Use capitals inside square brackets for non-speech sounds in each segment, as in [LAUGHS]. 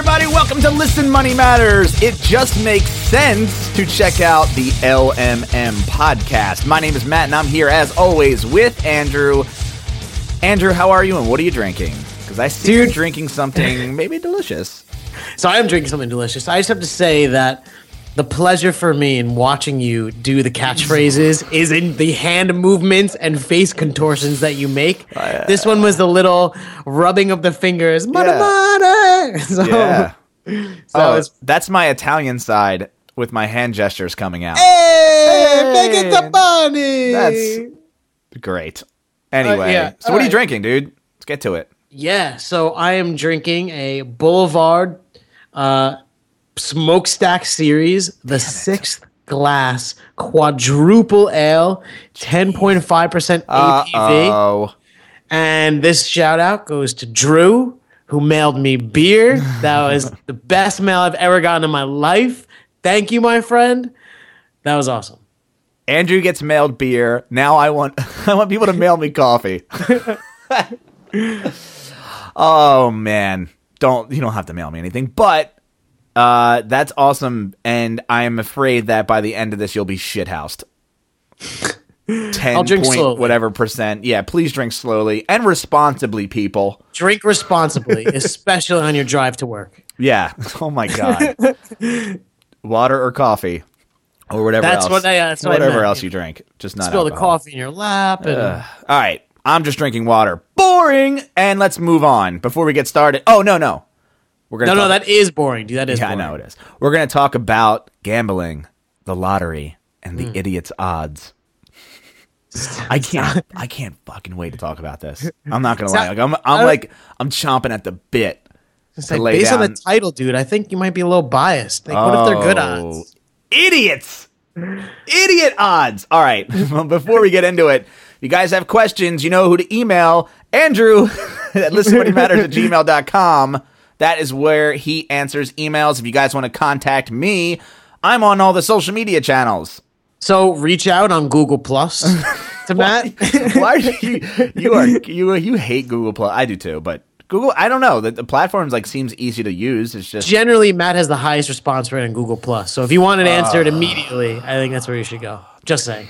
everybody. Welcome to Listen Money Matters. It just makes sense to check out the LMM podcast. My name is Matt, and I'm here as always with Andrew. Andrew, how are you, and what are you drinking? Because I see you're drinking something [LAUGHS] maybe delicious. So I am drinking something delicious. I just have to say that the pleasure for me in watching you do the catchphrases is in the hand movements and face contortions that you make. this one was the little rubbing of the fingers. Yeah. [LAUGHS] So, Yeah. so Oh, that's my Italian side with my hand gestures coming out. hey, make it the money. That's great. Anyway, yeah. so what are you drinking, dude? Let's get to it. Yeah, so I am drinking a Boulevard uh, Smokestack Series, the sixth glass quadruple ale, 10.5% ABV. Oh, And this shout out goes to Drew, who mailed me beer. [LAUGHS] That was the best mail I've ever gotten in my life. Thank you, my friend. That was awesome. Andrew gets mailed beer. Now I want [LAUGHS] I want people to mail me coffee. [LAUGHS] oh man, don't you don't have to mail me anything, but uh, that's awesome, and I am afraid that by the end of this you'll be shithoused. [LAUGHS] Ten I'll drink point slowly. whatever percent. Yeah, please drink slowly and responsibly, people. Drink responsibly, [LAUGHS] especially on your drive to work. Yeah. [LAUGHS] Oh my god. Water or coffee, or whatever That's else. what I- that's what I whatever meant. else you drink, just not Spill the coffee in your lap. And, All right, I'm just drinking water. Boring. And let's move on before we get started. Oh no, no, we're gonna. no, no, that is boring, dude. That is yeah, boring. I know it is. We're gonna talk about gambling, the lottery, and the mm. idiot's odds. [LAUGHS] I can't. I can't fucking wait to talk about this. I'm not gonna lie. Like, I'm. I'm like. I'm chomping at the bit. Like, based on the title, dude, I think you might be a little biased. Like, what if they're good Oh, odds? Idiots. [LAUGHS] Idiot odds. All right. [LAUGHS] Well, Before we get into it, if you guys have questions, you know who to email. Andrew at listenwhatmatters at gmail.com. That is where he answers emails. If you guys want to contact me, I'm on all the social media channels. So reach out on Google Plus [LAUGHS] to Matt. Why do you you are you you hate Google Plus? I do too, but Google I don't know. The, the platform's like seems easy to use. It's just Generally, Matt has the highest response rate on Google Plus. So if you want it answered Ah. immediately, I think that's where you should go. Just saying.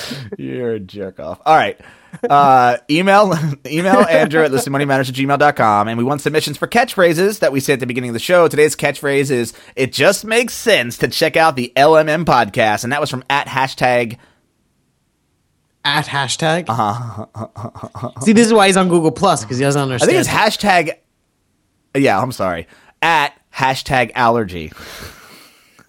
[LAUGHS] You're a jerk off. All right. Uh, email [LAUGHS] email Andrew at listenmoneymatters at gmail.com. And we want submissions for catchphrases that we say at the beginning of the show. Today's catchphrase is It just makes sense to check out the LMM podcast. And that was from at hashtag At hashtag. [LAUGHS] See, this is why he's on Google Plus because he doesn't understand. I think it's hashtag Yeah, I'm sorry. At hashtag allergy.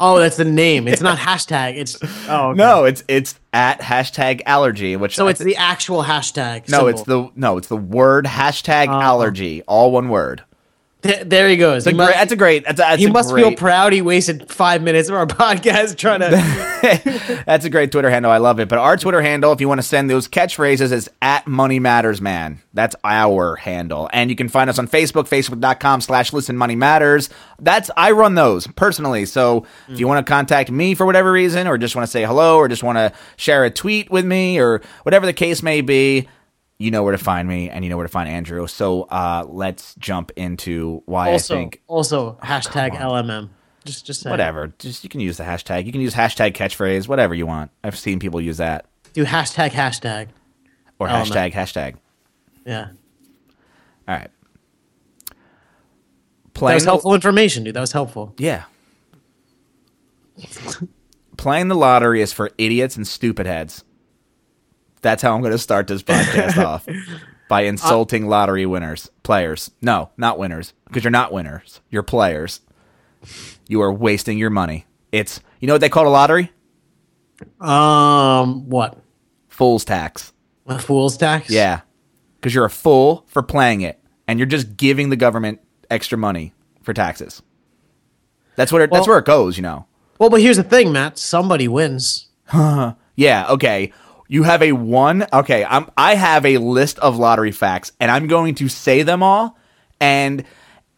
Oh, that's the name. It's not hashtag. It's oh okay. No, it's it's at hashtag allergy, which So I it's the actual hashtag. no, it's the no, it's the word hashtag uh-huh. allergy, all one word. Th- there he goes. He Great- must, that's a great. That's a, that's he must great, feel proud. He wasted five minutes of our [LAUGHS] podcast trying to. [LAUGHS] That's a great Twitter handle. I love it. But our Twitter handle, if you want to send those catchphrases, is at Money Matters Man. That's our handle. And you can find us on Facebook, facebook.com slash Listen Money Matters. That's I run those personally. So if you mm. want to contact me for whatever reason, or just want to say hello, or just want to share a tweet with me, or whatever the case may be, you know where to find me and you know where to find Andrew. So uh, let's jump into why also, I think also hashtag LMM. Just, just saying. whatever. Just you can use the hashtag. You can use hashtag catchphrase, whatever you want. I've seen people use that. Do hashtag hashtag. Or LMM. hashtag hashtag. Yeah. All right. That Playing was the- helpful information, dude. That was helpful. Yeah. [LAUGHS] Playing the lottery is for idiots and stupid heads. That's how I'm going to start this podcast [LAUGHS] off by insulting lottery winners, players. No, not winners, because you're not winners. You're players. You are wasting your money. It's you know what they call a lottery? Um, what? Fool's tax. A fool's tax? Yeah. Because you're a fool for playing it, and you're just giving the government extra money for taxes. That's what it, that's where it goes, you know. Well, but here's the thing, Matt. Somebody wins. [LAUGHS] Yeah, okay. You have a one. Okay, I'm I have a list of lottery facts and I'm going to say them all and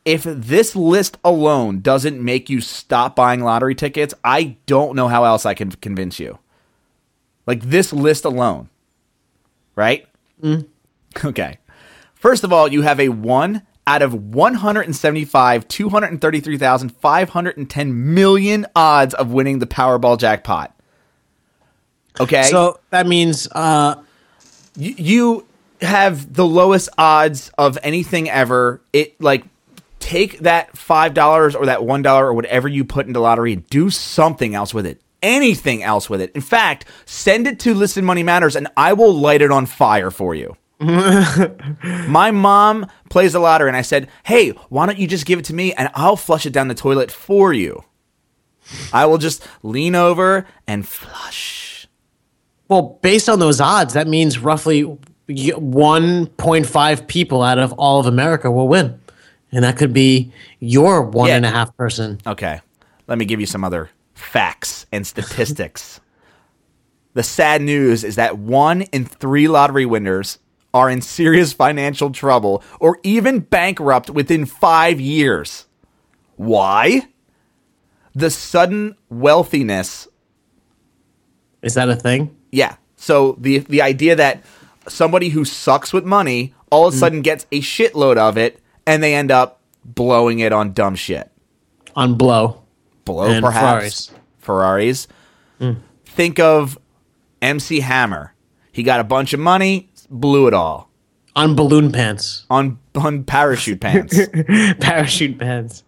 if this list alone doesn't make you stop buying lottery tickets, I don't know how else I can convince you. Like this list alone. Right? Mm. Okay. First of all, you have a 1 out of 175, 233,510 million odds of winning the Powerball jackpot. Okay. So that means uh, Y- you have the lowest odds of anything ever. It like take that five dollars or that one dollar or whatever you put into lottery and do something else with it. Anything else with it. In fact, send it to Listen Money Matters and I will light it on fire for you. [LAUGHS] My mom plays the lottery and I said, Hey, why don't you just give it to me and I'll flush it down the toilet for you? I will just lean over and flush. Well, based on those odds, that means roughly 1.5 people out of all of America will win, and that could be your one Yeah. and a half person. Okay. Let me give you some other facts and [LAUGHS] statistics. the sad news is that one in three lottery winners are in serious financial trouble or even bankrupt within five years. Why? The sudden wealthiness. Is that a thing? Yeah. So the the idea that somebody who sucks with money all of a mm. sudden gets a shitload of it and they end up blowing it on dumb shit. On blow. blow And perhaps Ferraris. Mm. Think of MC Hammer. He got a bunch of money, blew it all On balloon pants. on on parachute pants. [LAUGHS] Parachute pants.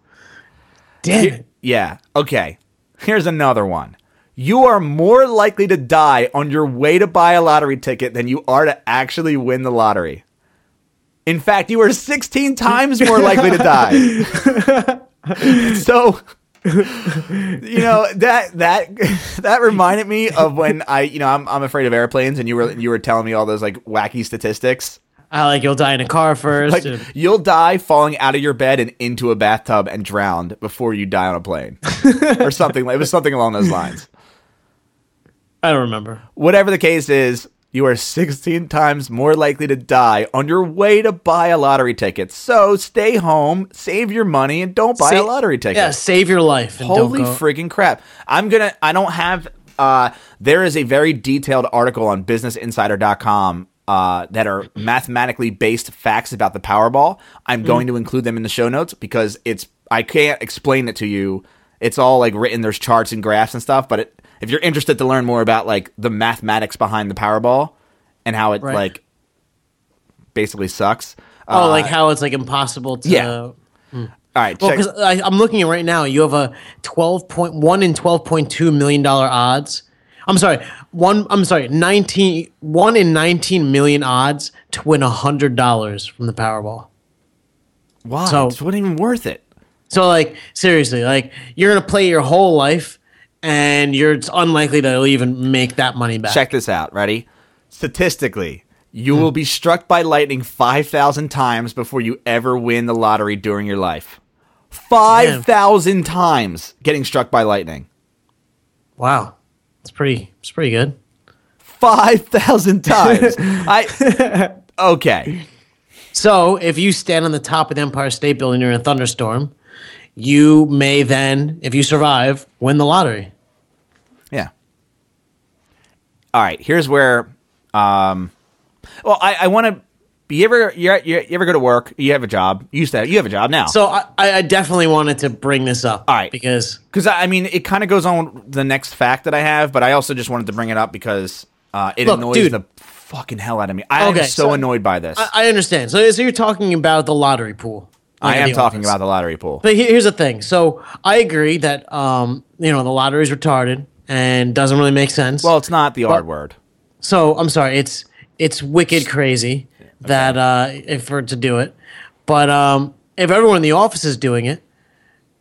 Damn it. yeah. Okay. Here's another one. You are more likely to die on your way to buy a lottery ticket than you are to actually win the lottery. In fact, you are 16 times more likely to die. [LAUGHS] so you know that that [LAUGHS] that reminded me of when I you know I'm I'm afraid of airplanes and you were you were telling me all those like wacky statistics. I like you'll die in a car first. Like and- you'll die falling out of your bed and into a bathtub and drowned before you die on a plane, [LAUGHS] or something. like It was something along those lines. I don't remember. Whatever the case is, you are 16 times more likely to die on your way to buy a lottery ticket. So stay home, save your money, and don't buy a lottery ticket. Yeah, save your life. And Holy don't go. freaking crap. I'm going to, I don't have, uh, there is a very detailed article on businessinsider.com. Uh, that are mathematically based facts about the Powerball. I'm going to include them in the show notes because it's I can't explain it to you. It's all like written. There's charts and graphs and stuff. But it, if you're interested to learn more about like the mathematics behind the Powerball and how it Right. like basically sucks. Oh, uh, like how it's like impossible to. yeah. all right, Well, check. because I'm looking at right now, you have a 12.1 and 12.2 million dollar odds. I'm sorry, one. I'm sorry, 19 one in 19 million odds to win hundred dollars from the Powerball. Why? so- it wasn't even worth it. So like seriously, like you're gonna play your whole life, and you're it's unlikely to even make that money back. Check this out. Ready? Statistically, you hmm. will be struck by lightning 5,000 times before you ever win the lottery during your life. 5,000 times getting struck by lightning. Wow, it's pretty. It's pretty good. 5,000 times. [LAUGHS] I Okay. So if you stand on the top of the Empire State Building during a thunderstorm, you may then, if you survive, win the lottery. Yeah. All right, here's where um well, I I want to you ever you, you ever go to work? You have a job. You used to you have a job now. So I, I definitely wanted to bring this up. All right. Because Because I mean, it kind of goes on the next fact that I have, but I also just wanted to bring it up because uh, it Look, annoys dude. the fucking hell out of me. I am so, so- annoyed by this. I, I understand. So, so you're talking about the lottery pool. I am talking about the lottery pool. But here's the thing. So I agree that um, you know the lottery's retarded and doesn't really make sense. Well, it's not the R word. so I'm sorry. It's it's wicked crazy that uh, if for to do it, but um, if everyone in the office is doing it,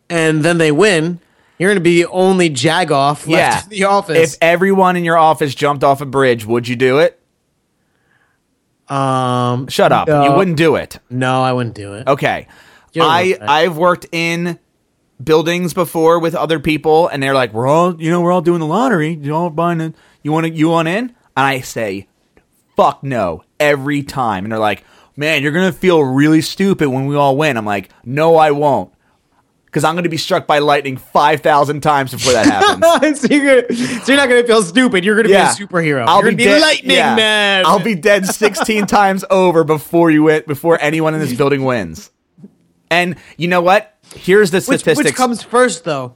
and then they win, you're going to be the only jagoff left Yeah. [LAUGHS] in the office. If everyone in your office jumped off a bridge, would you do it? um, Shut up. No. You wouldn't do it. no, I wouldn't do it. Okay. I. I've worked in buildings before with other people and they're like, "We're all, you know, we're all doing the lottery. You all buying it. You want to you want in?" And I say, "Fuck no." Every time. And they're like, "Man, you're going to feel really stupid when we all win." I'm like, "No, I won't." Cuz I'm going to be struck by lightning 5,000 times before that happens. [LAUGHS] so, you're gonna, so you're not going to feel stupid. You're going to yeah. be a superhero. I'll you're be, gonna dead. lightning yeah. man. I'll be dead 16 [LAUGHS] times over before you win before anyone in this building wins. And you know what? Here's the Which, statistics. which comes first, though?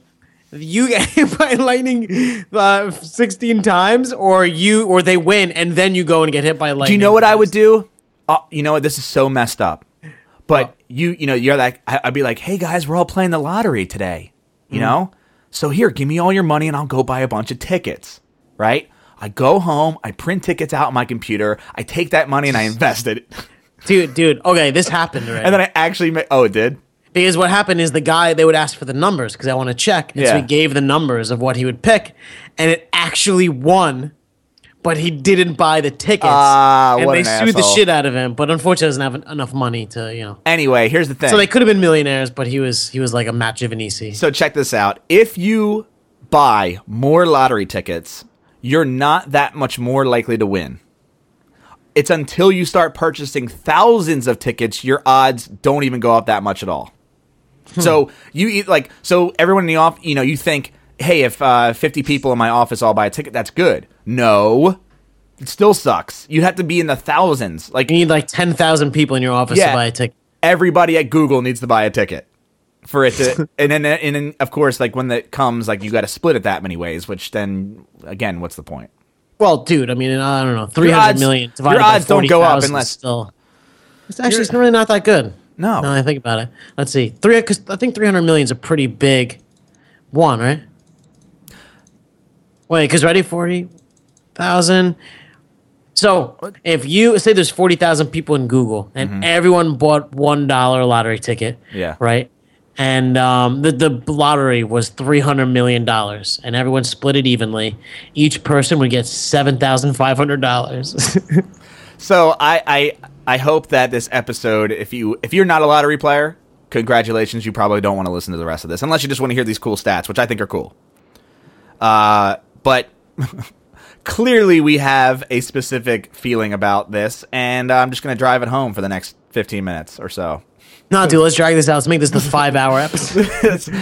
You get [LAUGHS] hit by lightning uh, 16 times, or you, or they win, and then you go and get hit by lightning. do you know what I would do? Uh, you know what? This is so messed up. But you, you know, you're like, I- I'd be like, hey guys, we're all playing the lottery today. You Mm-hmm. know, so here, give me all your money, and I'll go buy a bunch of tickets. Right? I go home, I print tickets out on my computer, I take that money and I invest it, [LAUGHS] dude? Dude, okay, this happened already. and then I actually make. Oh, it did. Because what happened is the guy they would ask for the numbers because I want to check, and so Yeah. he gave the numbers of what he would pick, and it actually won, but he didn't buy the tickets, Ah, and they sued the shit out of him. But unfortunately, doesn't have en- enough money to you know. Anyway, here's the thing. So they could have been millionaires, but he was he was like a Matt Giovanisi. So check this out. If you buy more lottery tickets, you're not that much more likely to win. It's until you start purchasing thousands of tickets, your odds don't even go up that much at all. So you eat like so everyone in the off, you know, you think, hey, if uh, 50 people in my office all buy a ticket, that's good. No, it still sucks. You'd have to be in the thousands. Like You need like ten thousand people in your office Yeah. to buy a ticket. everybody at Google needs to buy a ticket for it to, [LAUGHS] and then and then of course like when that comes like you got to split it that many ways, which then again, what's the point? Well, dude, I mean, I don't know, three hundred odds- million. your odds don't go up unless- still. It's actually it's really not that good. No. Now I think about it. Let's see, three. Because I think three hundred million is a pretty big one, right? Wait, because ready forty thousand. So if you say there's forty thousand people in Google and everyone bought one dollar lottery ticket, Mm-hmm. Yeah. right, and um, the the lottery was three hundred million dollars, and everyone split it evenly, each person would get seven thousand five hundred dollars. [LAUGHS] So I I I hope that this episode, if you if you're not a lottery player, congratulations, you probably don't want to listen to the rest of this unless you just want to hear these cool stats, which I think are cool. Uh, but [LAUGHS] clearly we have a specific feeling about this, and I'm just gonna drive it home for the next 15 minutes or so. No, dude, let's drag this out. Let's make this the [LAUGHS] five hour episode.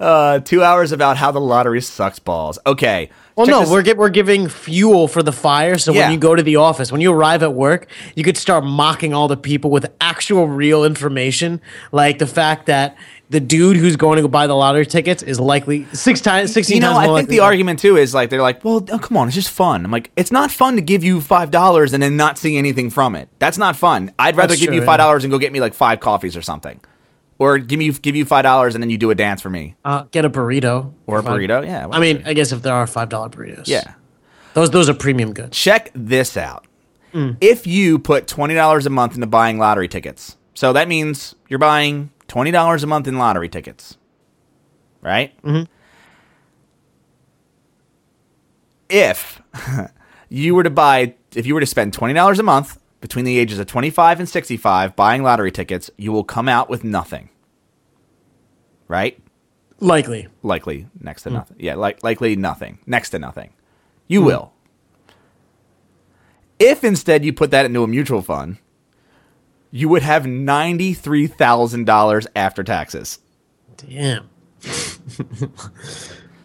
Uh, two hours about how the lottery sucks balls. Okay. Well, check no, this- we're we're giving fuel for the fire. So Yeah. when you go to the office, when you arrive at work, you could start mocking all the people with actual real information, like the fact that the dude who's going to go buy the lottery tickets is likely six times, sixteen you know, times I more think likely the argument too is like they're like, well, oh, come on, it's just fun. I'm like, it's not fun to give you five dollars and then not see anything from it. That's not fun. I'd rather That's give true, you yeah. five dollars and go get me like five coffees or something, or give me give you five dollars and then you do a dance for me Uh, get a burrito or a burrito. Yeah, I mean, I guess if there are five dollar burritos, yeah. those those are premium goods. Check this out. Mm. If you put twenty dollars a month into buying lottery tickets, so that means you're buying twenty dollars a month in lottery tickets, right? Mm-hmm. If [LAUGHS] you were to buy, if you were to spend twenty dollars a month between the ages of twenty-five and sixty-five buying lottery tickets, you will come out with nothing, right? Likely, likely next to hmm. nothing. Yeah, like likely nothing, next to nothing. You hmm. will. If instead you put that into a mutual fund, you would have ninety-three thousand dollars after taxes. damn. [LAUGHS]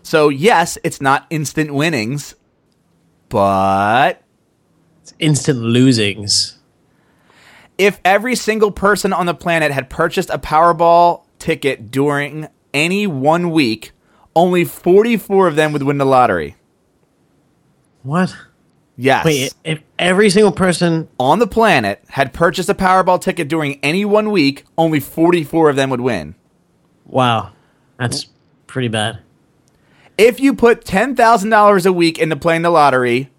So yes, it's not instant winnings, but It's instant losings. if every single person on the planet had purchased a Powerball ticket during any one week, only forty-four of them would win the lottery. What? Yes. Wait, if every single person on the planet had purchased a Powerball ticket during any one week, only 44 of them would win. Wow, that's pretty bad. If you put $10,000 a week into playing the lottery,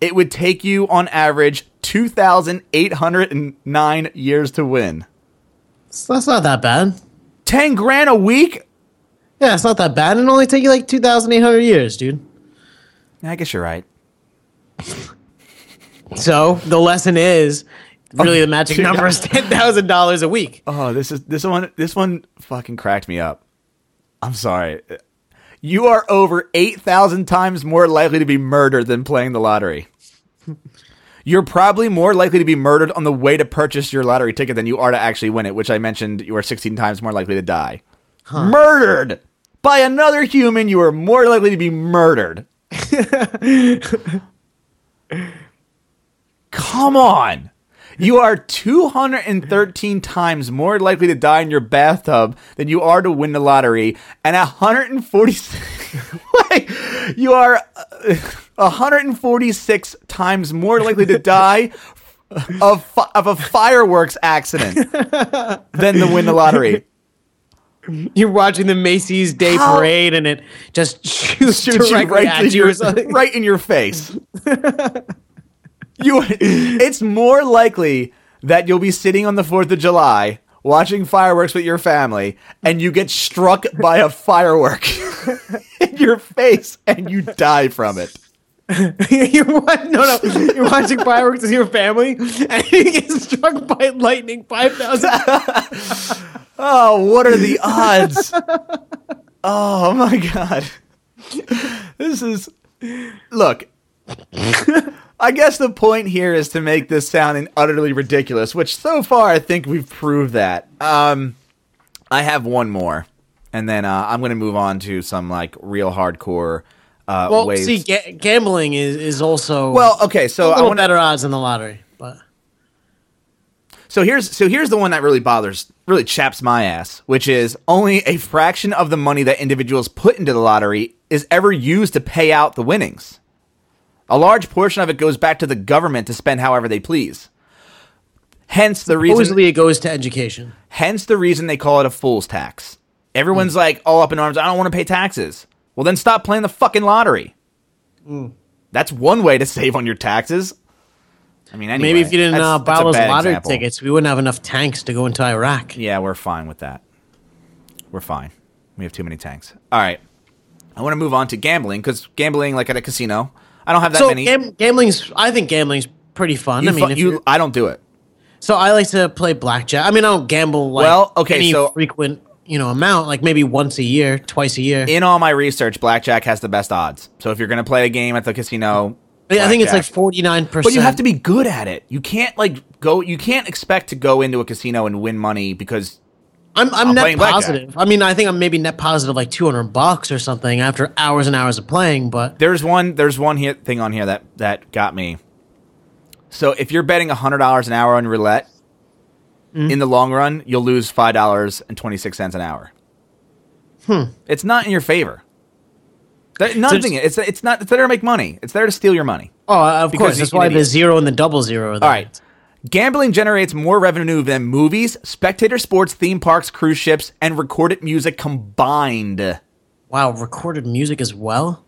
it would take you on average 2,809 years to win. So that's not that bad. 10 grand a week? Yeah, it's not that bad. It'll only take you like 2,800 years, dude. I guess you're right. [LAUGHS] So the lesson is really the magic [LAUGHS] dude, number is $10,000 a week. Oh, this is this one this one fucking cracked me up. I'm sorry. You are over 8,000 times more likely to be murdered than playing the lottery. [LAUGHS] You're probably more likely to be murdered on the way to purchase your lottery ticket than you are to actually win it, which I mentioned you are 16 times more likely to die. Murdered by another human, you are more likely to be murdered. [LAUGHS] Come on. You are 213 times more likely to die in your bathtub than you are to win the lottery, and 140. You are uh, 146 times more likely to die [LAUGHS] of fi- of a fireworks accident than to win the lottery. You're watching the Macy's Day How- Parade, and it just shoots, Shoots you right, at you your, right in your face. [LAUGHS] you, it's more likely that you'll be sitting on the Fourth of July watching fireworks with your family, and you get struck by a firework [LAUGHS] in your face, and you die from it. [LAUGHS] you're no, no. You're watching fireworks with your family, and you get struck by lightning five thousand. [LAUGHS] Oh, what are the odds? Oh my god. This is Look. I guess the point here is to make this sound utterly ridiculous, which so far I think we've proved that. Um I have one more. And then uh, I'm going to move on to some like real hardcore uh Well, ways. see, ga- gambling is is also well, okay, so I want better odds in the lottery, but So here's so here's the one that really bothers really chaps my ass, which is only a fraction of the money that individuals put into the lottery is ever used to pay out the winnings. A large portion of it goes back to the government to spend however they please. Hence the reason supposedly it goes to education. hence the reason they call it a fool's tax. Everyone's like all up in arms, I don't want to pay taxes. Well then stop playing the fucking lottery. That's one way to [LAUGHS] save on your taxes. I mean, anyway, Maybe if you didn't uh, buy those lottery example. tickets, we wouldn't have enough tanks to go into Iraq. Yeah, we're fine with that. We're fine. We have too many tanks. All right. I want to move on to gambling because gambling, like at a casino, I don't have that so many. gam- gambling's, I think gambling's pretty fun. you I mean, fu- if you, I don't do it. so I like to play blackjack. I mean, I don't gamble like Well, okay, any so- frequent, you know, amount, like maybe once a year, twice a year. In all my research, blackjack has the best odds. So if you're going to play a game at the casino, I think it's like forty nine percent. But you have to be good at it. You can't like go. You can't expect to go into a casino and win money because I'm, I'm, I'm net playing blackjack. positive. I mean, I think I'm maybe net positive like 200 bucks or something after hours and hours of playing. But there's one there's one here, thing on here that that got me. So if you're betting hundred dollars an hour on roulette, Mm-hmm. in the long run, you'll lose five dollars and twenty six cents an hour. Hmm. It's not in your favor. That, nothing. It's it's not. It's there to make money. It's there to steal your money. oh, of course, that's why the zero and the double zero. Are there. All right. Gambling generates more revenue than movies, spectator sports, theme parks, cruise ships, and recorded music combined. Wow, recorded music as well.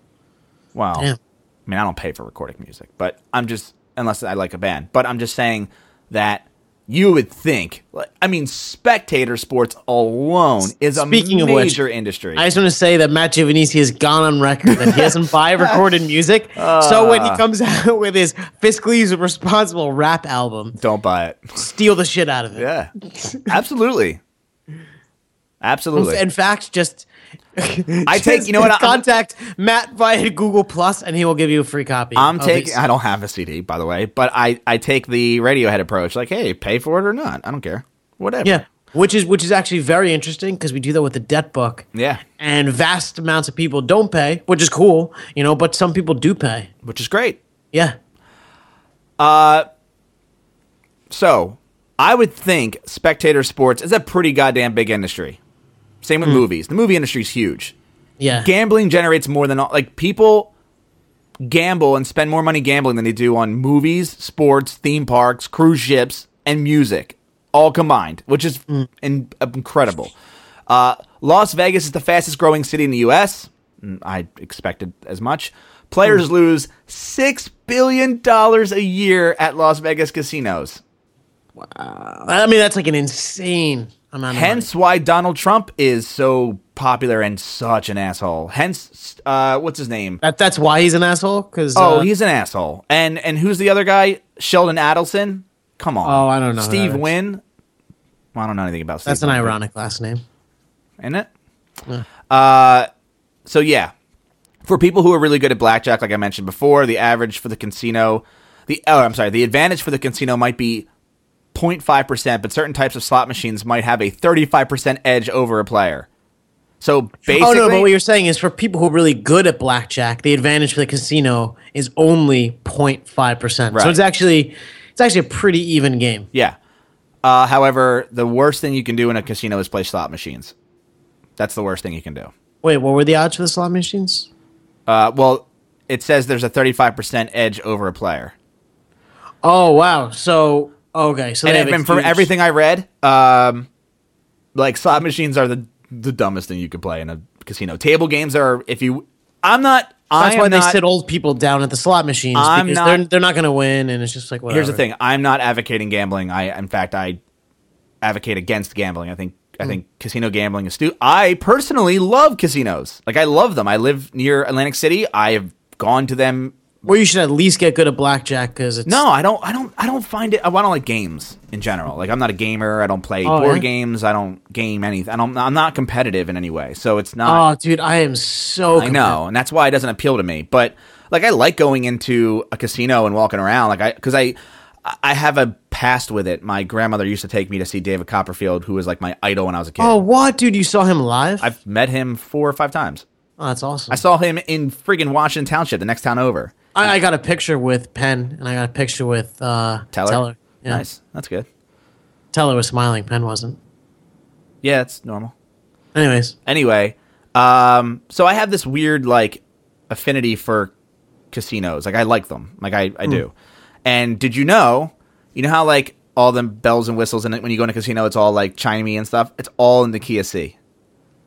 Wow. Damn. I mean, I don't pay for recording music, but I'm just unless I like a band. But I'm just saying that you would think. I mean, spectator sports alone is a Speaking of which, major industry. I just want to say that Matt Giovanisi has gone on record that he doesn't buy [LAUGHS] recorded music. Ah. so when he comes out with his fiscally responsible rap album, don't buy it. steal the shit out of it. Yeah, absolutely, [LAUGHS] absolutely. In fact, just I [LAUGHS] take. You know what? Contact Matt via Google Plus, and he will give you a free copy. I'm taking. I don't have a CD, by the way, but I I take the Radiohead approach. Like, hey, pay for it or not. I don't care. Whatever. Yeah, which is which is actually very interesting because we do that with the debt book. Yeah. and vast amounts of people don't pay, which is cool, you know. But some people do pay. Which is great. Yeah, Uh. So, I would think spectator sports is a pretty goddamn big industry. Same with movies. The movie industry is huge. yeah. Gambling generates more than all, like people gamble and spend more money gambling than they do on movies, sports, theme parks, cruise ships, and music, all combined, which is in, incredible. Uh, Las Vegas is the fastest growing city in the U.S. Mm, I expected as much. Players lose six billion dollars a year at Las Vegas casinos. Wow. I mean, that's like an insane Hence why Donald Trump is so popular and such an asshole. Hence, uh, what's his name? that that's why he's an asshole. Because Oh, he's an asshole. And and who's the other guy? Sheldon Adelson. Come on. Oh, I don't know Steve that is. Wynn. Well, I don't know anything about. Steve that's an Wynn, ironic last name. isn't it? Uh, so yeah, for people who are really good at blackjack, like I mentioned before, the average for the casino, the oh, I'm sorry, the advantage for the casino might be 0.5 percent, but certain types of slot machines might have a 35 percent edge over a player. So basically, oh no, but what you're saying is for people who are really good at blackjack, the advantage for the casino is only 0.5 percent. So it's actually it's actually a pretty even game. Yeah. Uh, however, the worst thing you can do in a casino is play slot machines. That's the worst thing you can do. Wait, what were the odds for the slot machines? Uh, well, it says there's a 35% edge over a player. Oh wow! So okay, so And, and from everything I read, um, like slot machines are the the dumbest thing you could play in a casino. Table games are if you. I'm not. That's why they not, sit old people down at the slot machines I'm because not- they're they're not going to win, and it's just like whatever. Here's the thing. I'm not advocating gambling. I, in fact, I advocate against gambling. I think Hmm. I think casino gambling is stu. I personally love casinos. Like I love them. I live near Atlantic City. I have gone to them. Well, you should at least get good at blackjack because it's No, I don't. I don't. I don't find it. I don't like games in general. Like I'm not a gamer. I don't play Oh, board yeah? games. I don't game anything. I don't. I'm not competitive in any way. So it's not. Oh, dude, I am so. I know, and that's why it doesn't appeal to me. But like, I like going into a casino and walking around, like I because I I have a past with it. My grandmother used to take me to see David Copperfield, who was like my idol when I was a kid. Oh, what, dude? You saw him live? I've met him four or five times. Oh, that's awesome. I saw him in friggin' Washington Township, the next town over. I, I got a picture with Penn, and I got a picture with uh, Teller, Teller. Yeah. nice, that's good. Teller was smiling. Penn wasn't. Yeah, it's normal. Anyways, Anyway, um, so I have this weird like affinity for casinos. Like I like them. Like I, I do. And did you know? You know how like all the bells and whistles and when you go in a casino, it's all like chimey and stuff. It's all in the key of C.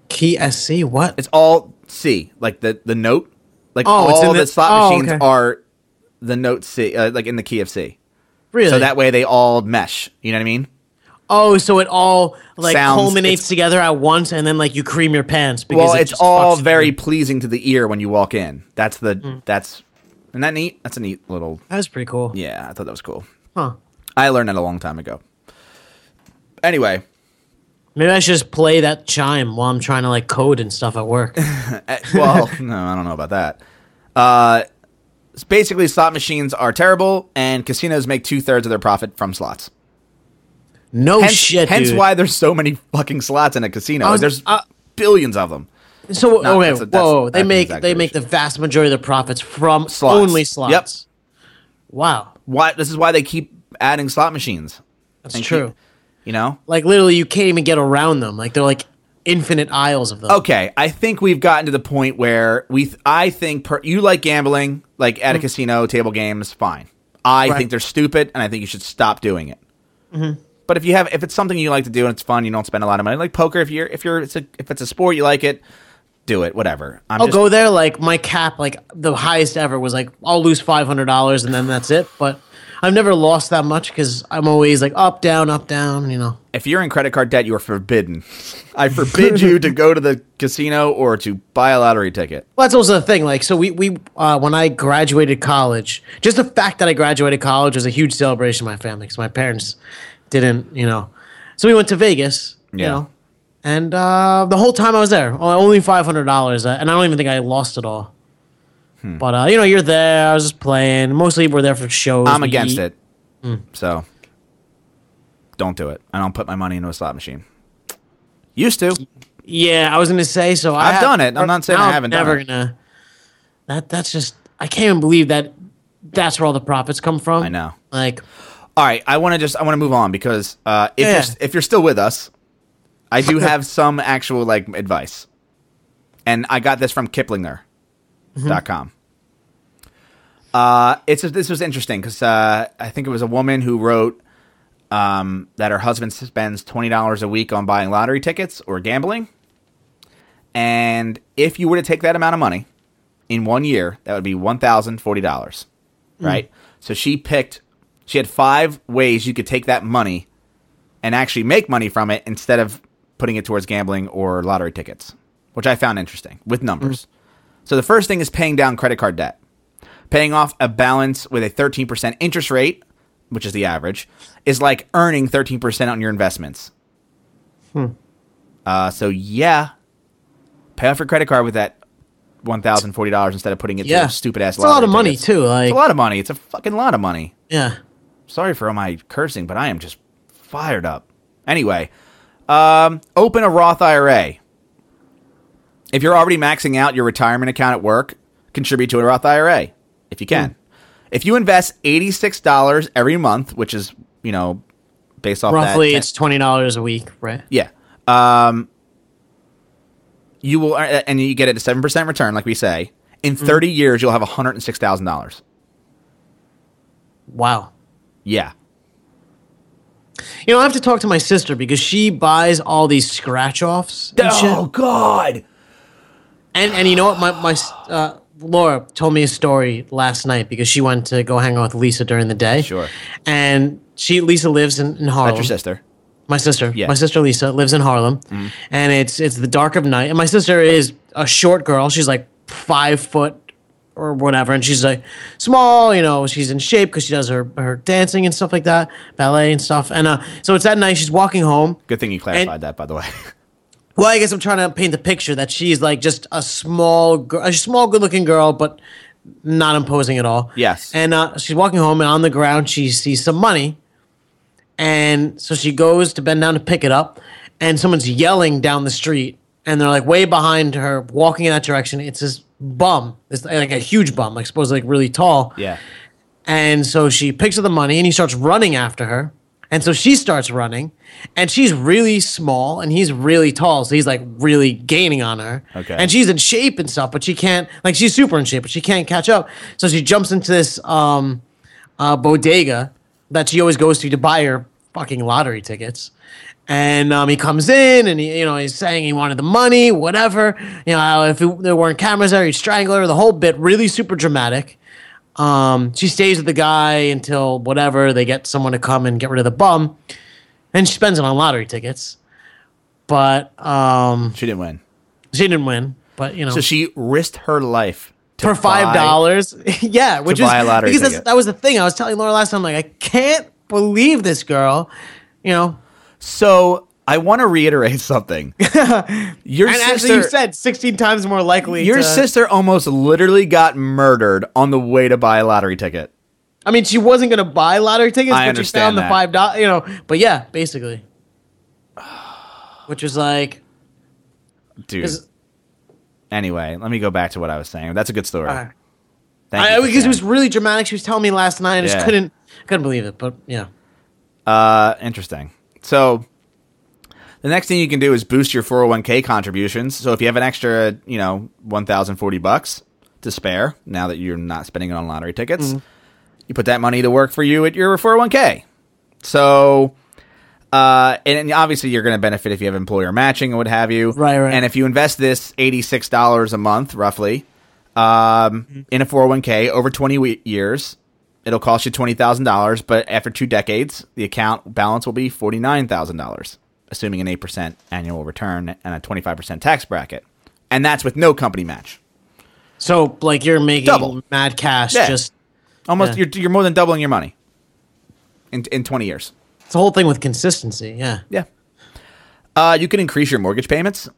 Key SC. What? It's all C, like the the note. Like Oh, it's all in the, the- slot oh, machines okay. are the note C, uh, like in the key of C. really? So that way they all mesh. You know what I mean? oh, so it all like Sounds- culminates together at once, and then like you cream your pants because Well, it it's all very everything. pleasing to the ear when you walk in. That's the Hmm. that's isn't that neat? That's a neat little That was pretty cool. yeah. I thought that was cool. Huh. I learned that a long time ago. Anyway, Maybe I should just play that chime while I'm trying to like code and stuff at work. [LAUGHS] eh, well, [LAUGHS] no, I don't know about that. Uh, basically, slot machines are terrible, and casinos make two thirds of their profit from slots. No Hence, shit, hence dude. why there's so many fucking slots in a casino. Was- there's uh, billions of them. So No, okay, that's a- that's- whoa, they make they make the vast majority of the profits from Slots. only slots. Yep. Wow, Why? This is why they keep adding slot machines. that's true. keep- you know. Like literally, you can't even get around them. Like they're like infinite aisles of them. Okay, I think we've gotten to the point where we. Th- I think per- you like gambling, like at a mm-hmm. casino, table games, fine. I Right. think they're stupid, and I think you should stop doing it. Mm-hmm. But if you have, if it's something you like to do and it's fun, you don't spend a lot of money. Like poker, if you're, if you're, it's a, if it's a sport you like it, do it. Whatever. I'm I'll just, go there. Like my cap, like the highest ever was like I'll lose five hundred dollars and then that's it. But I've never lost that much because I'm always like up, down, up, down. You know. If you're in credit card debt, you are forbidden. I forbid you to go to the casino or to buy a lottery ticket. Well, that's also the thing. Like, so we we uh, when I graduated college, just the fact that I graduated college was a huge celebration in my family because my parents didn't, you know. So we went to Vegas, you Yeah. know, and uh, the whole time I was there, only five hundred dollars, uh, and I don't even think I lost it all. Hmm. But uh, you know, you're there. I was just playing. Mostly, we're there for shows. I'm against eat. it. So don't do it. I don't put my money into a slot machine. Used to. Yeah, I was gonna say. So I I've have- done it. I'm not saying I haven't done Never it. gonna. That that's just. I can't even believe that. That's where all the profits come from. I know. Like, All right, I want to just I want to move on because uh, if Yeah. you're, if you're still with us, I do have [LAUGHS] some actual like advice, and I got this from Kiplinger.com. Uh, it's this was interesting because uh, I think it was a woman who wrote um, that her husband spends twenty dollars a week on buying lottery tickets or gambling, and if you were to take that amount of money in one year, that would be one thousand forty dollars, right? So she picked. She had five ways you could take that money and actually make money from it instead of putting it towards gambling or lottery tickets, which I found interesting with numbers. So the first thing is paying down credit card debt. Paying off a balance with a 13% interest rate, which is the average, is like earning 13% on your investments. Hmm. Uh, so yeah, pay off your credit card with that $1,040 instead of putting it Yeah. to stupid ass It's a lot of money, too, like- it's a lot of money. It's a fucking lot of money yeah. sorry for all my cursing, but I am just fired up. Anyway, um, open a Roth IRA. If you're already maxing out your retirement account at work, contribute to a Roth IRA if you can. If you invest eighty six dollars every month, which is you know based off Roughly, that, it's twenty dollars a week, right? yeah. Um, you will, uh, and you get it a seven percent return, like we say. In Mm-hmm. thirty years, you'll have one hundred and six thousand dollars. Wow. Yeah, You know, I have to talk to my sister because she buys all these scratch offs. And, shit. Oh, God! and and you know what? My my uh, Laura told me a story last night because she went to go hang out with Lisa during the day. Sure. And she Lisa lives in, in Harlem. That's your sister. My sister, Yeah. My sister Lisa lives in Harlem, and it's it's the dark of night. And my sister is a short girl. She's like five foot or whatever, and she's like small. You know, she's in shape because she does her her dancing and stuff like that, ballet and stuff. And uh, so it's that night. She's walking home. Good thing you clarified that, by the way. [LAUGHS] Well, I guess I'm trying to paint the picture that she's like just a small, a small, good-looking girl, but not imposing at all. Yes. And uh, she's walking home, and on the ground she sees some money, and so she goes to bend down to pick it up, and someone's yelling down the street, and they're like way behind her, walking in that direction. It's this bum, it's like a huge bum, like supposed like really tall. yeah. And so she picks up the money and he starts running after her. And so she starts running and she's really small and he's really tall. So he's like really gaining on her. Okay. And she's in shape and stuff, but she can't, like, she's super in shape, but she can't catch up. So she jumps into this um, uh, bodega that she always goes to to buy her fucking lottery tickets. And um, he comes in and he, you know, he's saying he wanted the money, whatever. You know, if it, there weren't cameras there, he'd strangle her. The whole bit really super dramatic. Um, she stays with the guy until whatever they get someone to come and get rid of the bum, and she spends it on lottery tickets. But um, She didn't win. she didn't win. But you know, So she risked her life for five dollars, [LAUGHS] yeah, which is buy a lottery because ticket. that was the thing I was telling Laura last time. Like, I can't believe this girl. You know, So I want to reiterate something. [LAUGHS] Your and sister, actually, you said sixteen times more likely. your to- sister almost literally got murdered on the way to buy a lottery ticket. I mean, she wasn't gonna buy lottery tickets, I but she found the five dollars. You know, but yeah, basically, [SIGHS] which was like. dude. Anyway, let me go back to what I was saying. That's a good story. Uh, Thank I, because it was really dramatic. She was telling me last night. I just Yeah. couldn't couldn't believe it. But yeah, Uh, interesting. So the next thing you can do is boost your 401k contributions. So if you have an extra, you know, 1040 bucks to spare now that you're not spending it on lottery tickets, Mm-hmm. you put that money to work for you at your 401k. So uh, and, and obviously you're going to benefit if you have employer matching and what have you. Right, right. And if you invest this $86 a month roughly um, in a 401k over 20 we- years, it'll cost you $20,000, but after two decades, the account balance will be $49,000, assuming an 8% annual return and a 25% tax bracket. And that's with no company match. so like you're making Double. mad cash. Yeah. Just Almost, Yeah. you're, you're more than doubling your money in, in 20 years. it's the whole thing with consistency. Yeah. Yeah. Uh, you can increase your mortgage payments.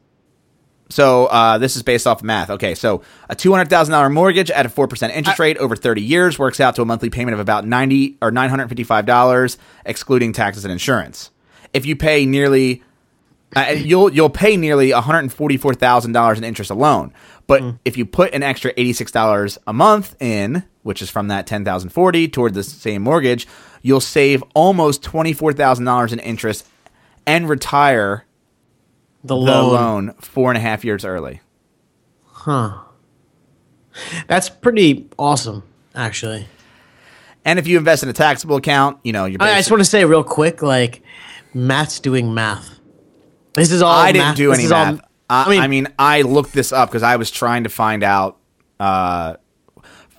So uh, this is based off math. Okay, so a two hundred thousand dollar mortgage at a four percent interest rate over thirty years works out to a monthly payment of about ninety or nine hundred fifty five dollars, excluding taxes and insurance. If you pay nearly, uh, you'll you'll pay nearly one hundred forty four thousand dollars in interest alone. But if you put an extra eighty six dollars a month in, which is from that ten thousand forty toward the same mortgage, you'll save almost twenty four thousand dollars in interest and retire The the loan. loan four and a half years early. Huh. That's pretty awesome, actually. And if you invest in a taxable account, you know you're. I just want to say real quick, like Matt's doing math. This is all. I didn't math- do this any is all- math. I, I mean, I looked this up because I was trying to find out. Uh,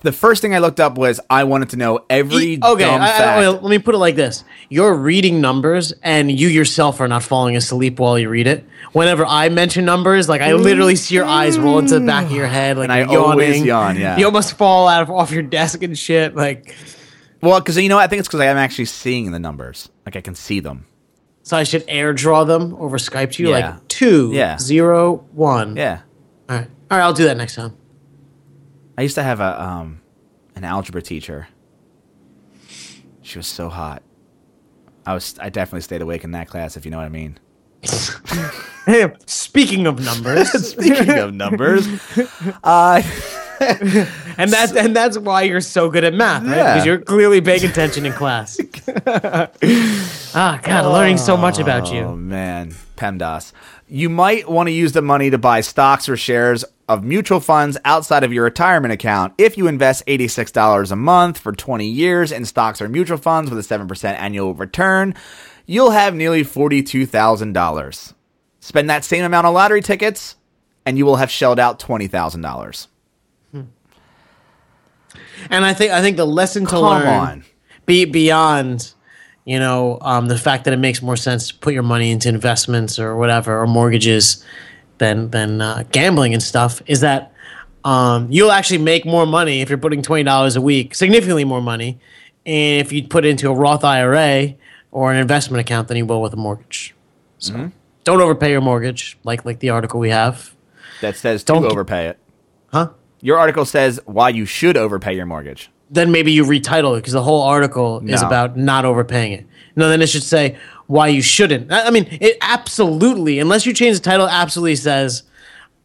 the first thing I looked up was I wanted to know every E- okay, dumb I- I- fact. let me put it like this: You're reading numbers, and you yourself are not falling asleep while you read it. Whenever I mention numbers, like I literally see your eyes roll into the back of your head, like And I you're always yawn, yeah. you almost fall out of off your desk and shit. Like, well, because you know, I think it's because I'm actually seeing the numbers. Like I can see them. So I should air draw them over Skype to you, Yeah. like two, Yeah. zero, one. Yeah, All right, all right, I'll do that next time. I used to have a um, an algebra teacher. She was so hot. I was. I definitely stayed awake in that class, if you know what I mean. [LAUGHS] Hey, speaking of numbers, [LAUGHS] Speaking of numbers, [LAUGHS] uh, [LAUGHS] and that's and that's why you're so good at math, right? Yeah. Because you're clearly paying attention in class. [LAUGHS] ah, God, learning so much about you. Oh man, PEMDAS. You might want to use the money to buy stocks or shares of mutual funds outside of your retirement account. If you invest $86 a month for 20 years in stocks or mutual funds with a 7% annual return, you'll have nearly $42,000. Spend that same amount on lottery tickets and you will have shelled out $20,000. And I think I think the lesson to Come learn on. be beyond you know um, the fact that it makes more sense to put your money into investments or whatever or mortgages than than uh, gambling and stuff is that um, you'll actually make more money if you're putting twenty dollars a week, significantly more money, and if you put it into a Roth IRA or an investment account than you will with a mortgage. So Mm-hmm. don't overpay your mortgage, like like the article we have, That says Don't- overpay it. huh? Your article says why you should overpay your mortgage. then maybe you retitle it because the whole article is about not overpaying it. No, then it should say why you shouldn't. I I mean, it absolutely, unless you change the title, absolutely says.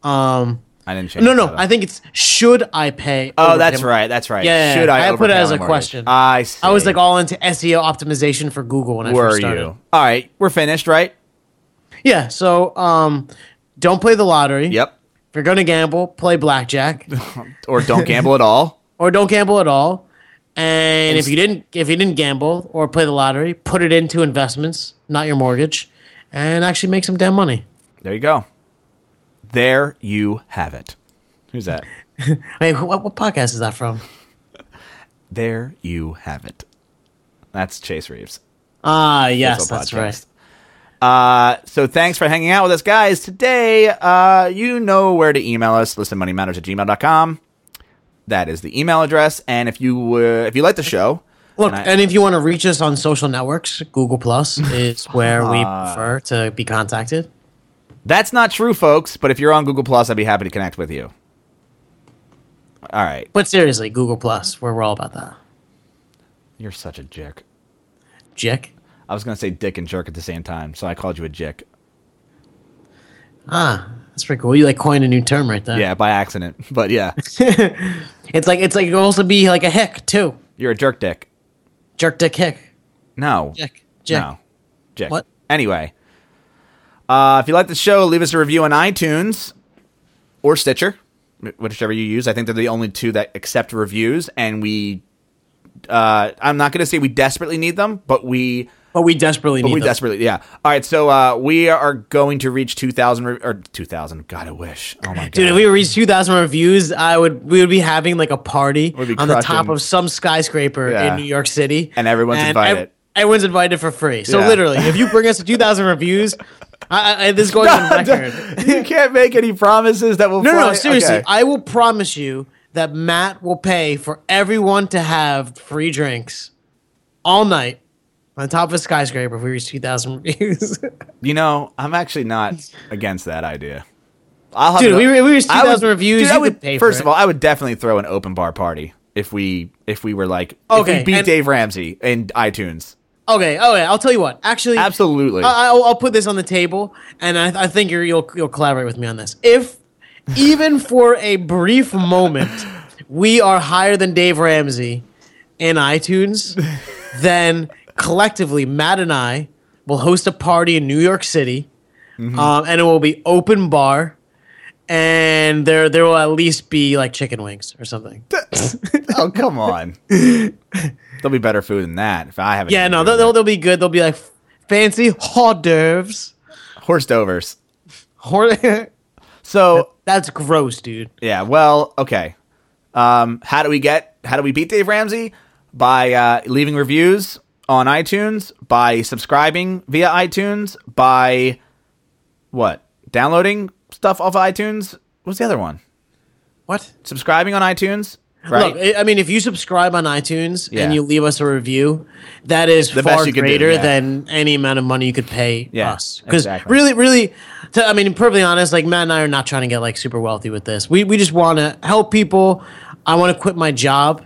Um, I didn't change no, no. I think it's should I pay? Oh, that's my- right. That's right. Yeah, Should I? I put it as a mortgage? question. I see. I was like all into SEO optimization for Google when I Were first started. you? All right, we're finished, right? Yeah, so um, don't play the lottery. Yep. If you're gonna gamble, play blackjack, [LAUGHS] Or don't gamble at all. or don't gamble at all. And if you didn't, if you didn't gamble or play the lottery, put it into investments, not your mortgage, and actually make some damn money. There you go. There you have it. Who's that? [LAUGHS] Hey, what, what podcast is that from? There you have it. That's Chase Reeves. Ah, yes, that's podcast. right. Uh, so thanks for hanging out with us, guys. Today, uh, you know where to email us, listenmoneymatters at gmail.com. That is the email address. And if you, uh, if you like the show, Look, and I- and if you want to reach us on social networks, Google Plus is [LAUGHS] where we Ah. prefer to be contacted. That's not true, folks. But if you're on Google Plus, I'd be happy to connect with you. All right, But seriously, Google Plus, where we're all about that. you're such a jerk. Jick. I was gonna say dick and jerk at the same time, so I called you a jick. Ah, that's pretty cool. You like coined a new term right there. Yeah, by accident, [LAUGHS] but yeah, [LAUGHS] It's like it's like it could also be like a hick too. you're a jerk dick. Jerk dick hick. No, Jick. Jick. no, jick. What? Anyway, uh, if you like the show, leave us a review on iTunes or Stitcher, whichever you use. I think they're the only two that accept reviews, and we. Uh, I'm not gonna say we desperately need them, but we But we desperately But need we them. desperately, yeah. All right, so uh, we are going to reach 2,000 re- or 2,000. God, I wish. Oh my god, Dude, if we reached 2,000 reviews, I would we would be having like a party on the top of some skyscraper Yeah. in New York City, And everyone's invited. everyone's invited for free. So Yeah. literally, if you bring us [LAUGHS] to 2,000 reviews, I, I, this is going on record. you can't make any promises that will. No, no, no, seriously, okay. I will promise you that Matt will pay for everyone to have free drinks all night on top of a skyscraper if we reach 2,000 reviews. [LAUGHS] You know, I'm actually not against that idea. I'll have Dude, to- we- we reached I would- 2,000 reviews, dude, I you would, could pay for first it. of all, I would definitely throw an open bar party if we if we were like if Okay, we beat and- Dave Ramsey in iTunes. okay, oh yeah, I'll tell you what. Actually, Absolutely. I, I'll, I'll put this on the table, and I, I think you're, you'll you'll collaborate with me on this. If even [LAUGHS] for a brief moment we are higher than Dave Ramsey in iTunes, then collectively Matt and I will host a party in New York City, Mm-hmm. um, and it will be open bar. And there, there will at least be like chicken wings or something. [LAUGHS] oh come on. There'll be better food than that. If I have Yeah, no, they'll, they'll, they'll be good. They'll be like fancy hors d'oeuvres. horse dovers. Hor- [LAUGHS] So [LAUGHS] That's gross, dude. Yeah, well, okay. Um, how do we get? How do we beat Dave Ramsey? By uh, leaving reviews on iTunes, by subscribing via iTunes, by what? Downloading stuff off of iTunes. What's the other one? What? Subscribing on iTunes. Right. Look, I mean, if you subscribe on iTunes Yeah. and you leave us a review, that is The far can do, greater yeah. than any amount of money you could pay Yeah, us. Because exactly. really, really, to, I mean, perfectly honest, like Matt and I are not trying to get like super wealthy with this. We we just want to help people. I want to quit my job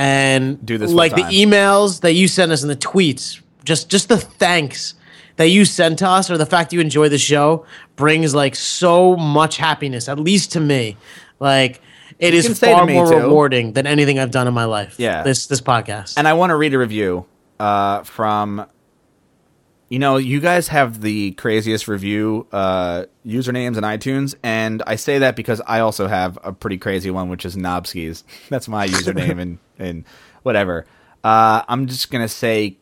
and Do this like the emails that you send us and the tweets. Just just the thanks that you sent us or the fact you enjoy the show brings like so much happiness, at least to me. Like It You is can say to far more too. rewarding than anything I've done in my life. Yeah. This this podcast. And I want to read a review uh, from. You know, you guys have the craziest review uh, usernames in iTunes, and I say that because I also have a pretty crazy one, which is Knobskis. That's my username and [LAUGHS] and whatever. Uh, I'm just gonna say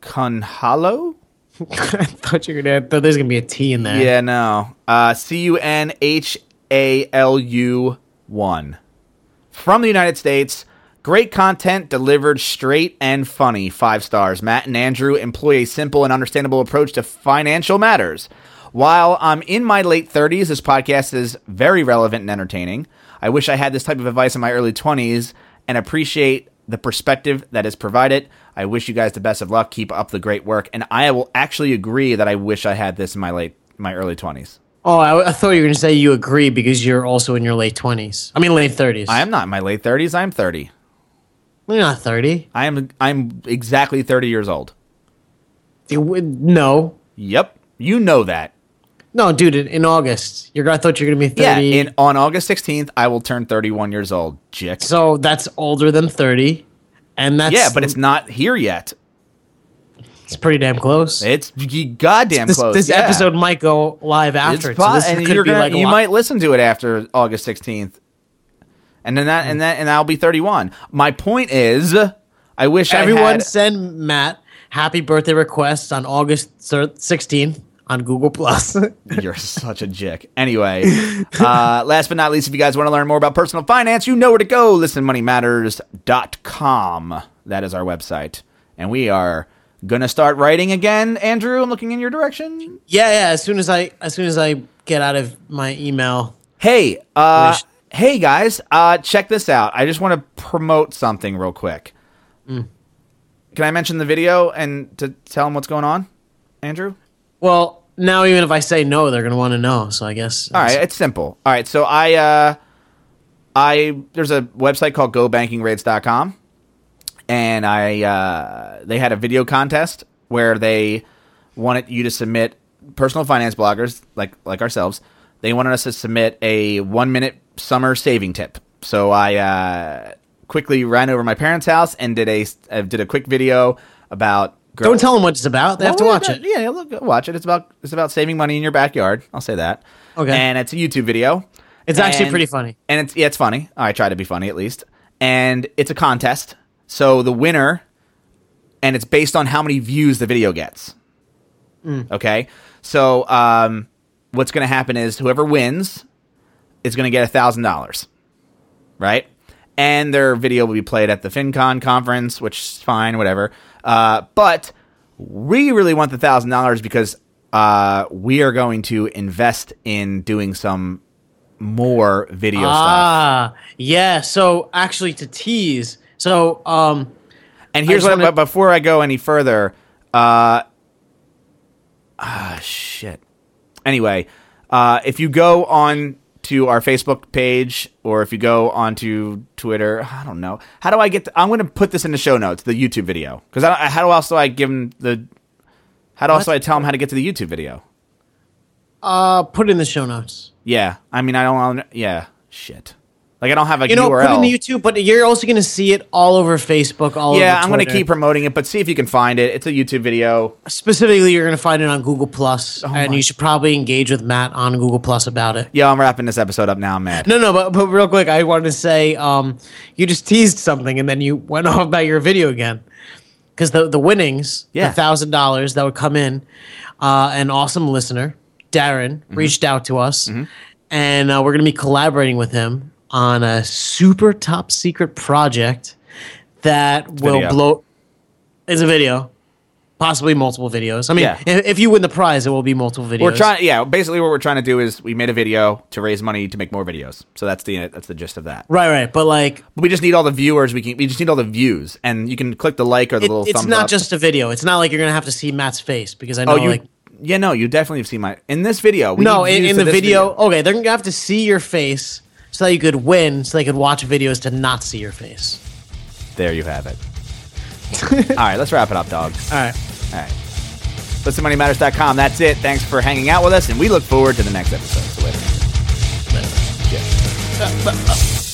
Kunhalo. [LAUGHS] I thought you were gonna. I thought there's gonna be a T in there. Yeah, no. Uh, C U N H A L U 1. From the United States. Great content delivered straight and funny. Five stars. Matt and Andrew employ a simple and understandable approach to financial matters. While I'm in my late 30s, this podcast is very relevant and entertaining. I wish I had this type of advice in my early 20s and appreciate the perspective that is provided. I wish you guys the best of luck. Keep up the great work. And I will actually agree that I wish I had this in my late my early 20s. Oh, I, I thought you were gonna say you agree because you're also in your late twenties. I mean, late thirties. I am not in my late 30s. I'm 30. You're not thirty. I am I'm exactly 30 years old. You would- No, Yep. You know that. no, dude. In, in August, you're. I thought you're gonna be Yeah, thirty. in on August 16th I will turn 31 years old. Jick. so that's older than thirty, and that's Yeah, but it's not here yet. it's pretty damn close. It's goddamn this close. this yeah. episode might go live after It's it, so this and could be gonna, like you might listen to it after August 16th. And then that and that and I'll be 31. My point is I wish I Everyone had send Matt happy birthday requests on August sixteenth on Google Plus. [LAUGHS] You're such a jick. Anyway, uh, [LAUGHS] last but not least, if you guys want to learn more about personal finance, you know where to go. ListenMoneyMatters.com. That is our website. And we are going to start writing again. Andrew, I'm looking in your direction. yeah, yeah. As soon as I as soon as I get out of my email, Hey, uh, hey guys, uh, check this out. I just want to promote something real quick. Mm. Can I mention the video and to tell them what's going on, Andrew? well, now even if I say no, they're gonna want to know. So I guess. All right, it's simple. All right, so I uh I there's a website called gobankingrates.com and I uh they had a video contest where they wanted you to submit personal finance bloggers like like ourselves. They wanted us to submit a 1 minute summer saving tip. So I uh quickly ran over my parents' house and did a uh, did a quick video about Don't tell them what it's about. They have to watch it. Yeah, look, watch it. It's about it's about saving money in your backyard. I'll say that. Okay. And it's a YouTube video. It's actually pretty funny. And it's yeah, it's funny. I try to be funny at least. And it's a contest. So the winner, and it's based on how many views the video gets. Mm. Okay. So um, what's going to happen is whoever wins is going to get a thousand dollars, right? And their video will be played at the FinCon conference, which is fine, whatever. Uh, but we really want the thousand dollars because uh, we are going to invest in doing some more video stuff. Ah, yeah. So actually, to tease, so um, And here's what, wanna- but before I go any further, uh, ah, shit. Anyway, uh, if you go on to our Facebook page or if you go onto Twitter, I don't know. How do I get? The, I'm going to put this in the show notes, the YouTube video, because how else do I give them the? How else do I tell them how to get to the YouTube video? uh, put it in the show notes. Yeah, I mean, I don't. Yeah, shit. Like I don't have a You know, URL. put it in the YouTube, but you're also going to see it all over Facebook, all yeah, I'm going to keep promoting it, but see if you can find it. It's a YouTube video. Specifically, you're going to find it on Google Plus, and Oh my- you should probably engage with Matt on Google Plus about it. Yeah, I'm wrapping this episode up now. I'm. No, no, but, but real quick, I wanted to say, um, you just teased something, and then you went [LAUGHS] off about your video again, because the the winnings, Yeah. the thousand dollars that would come in, uh, an awesome listener, Darren, Mm-hmm. reached out to us, and uh, we're going to be collaborating with him on a super top secret project that will video. blow. It's a video. Possibly multiple videos. I mean, Yeah. if, if you win the prize, it will be multiple videos. We're trying. Yeah, basically, what we're trying to do is we made a video to raise money to make more videos. So that's the that's the gist of that. right, right. But like, We just need all the viewers. We can. We just need all the views, and you can click the like or the it- little it's not up. just a video. It's not like you're gonna have to see Matt's face because I oh, know Oh, you. like yeah, no, you definitely have seen my in this video. We no in, in the this video, Okay, they're gonna have to see your face so that you could win, so they could watch videos to not see your face. There you have it. [LAUGHS] all right, let's wrap it up, dog. All right. All right. ListenMoneyMatters.com. That's it. Thanks for hanging out with us, and we look forward to the next episode. So later. Later. Yeah. uh, uh,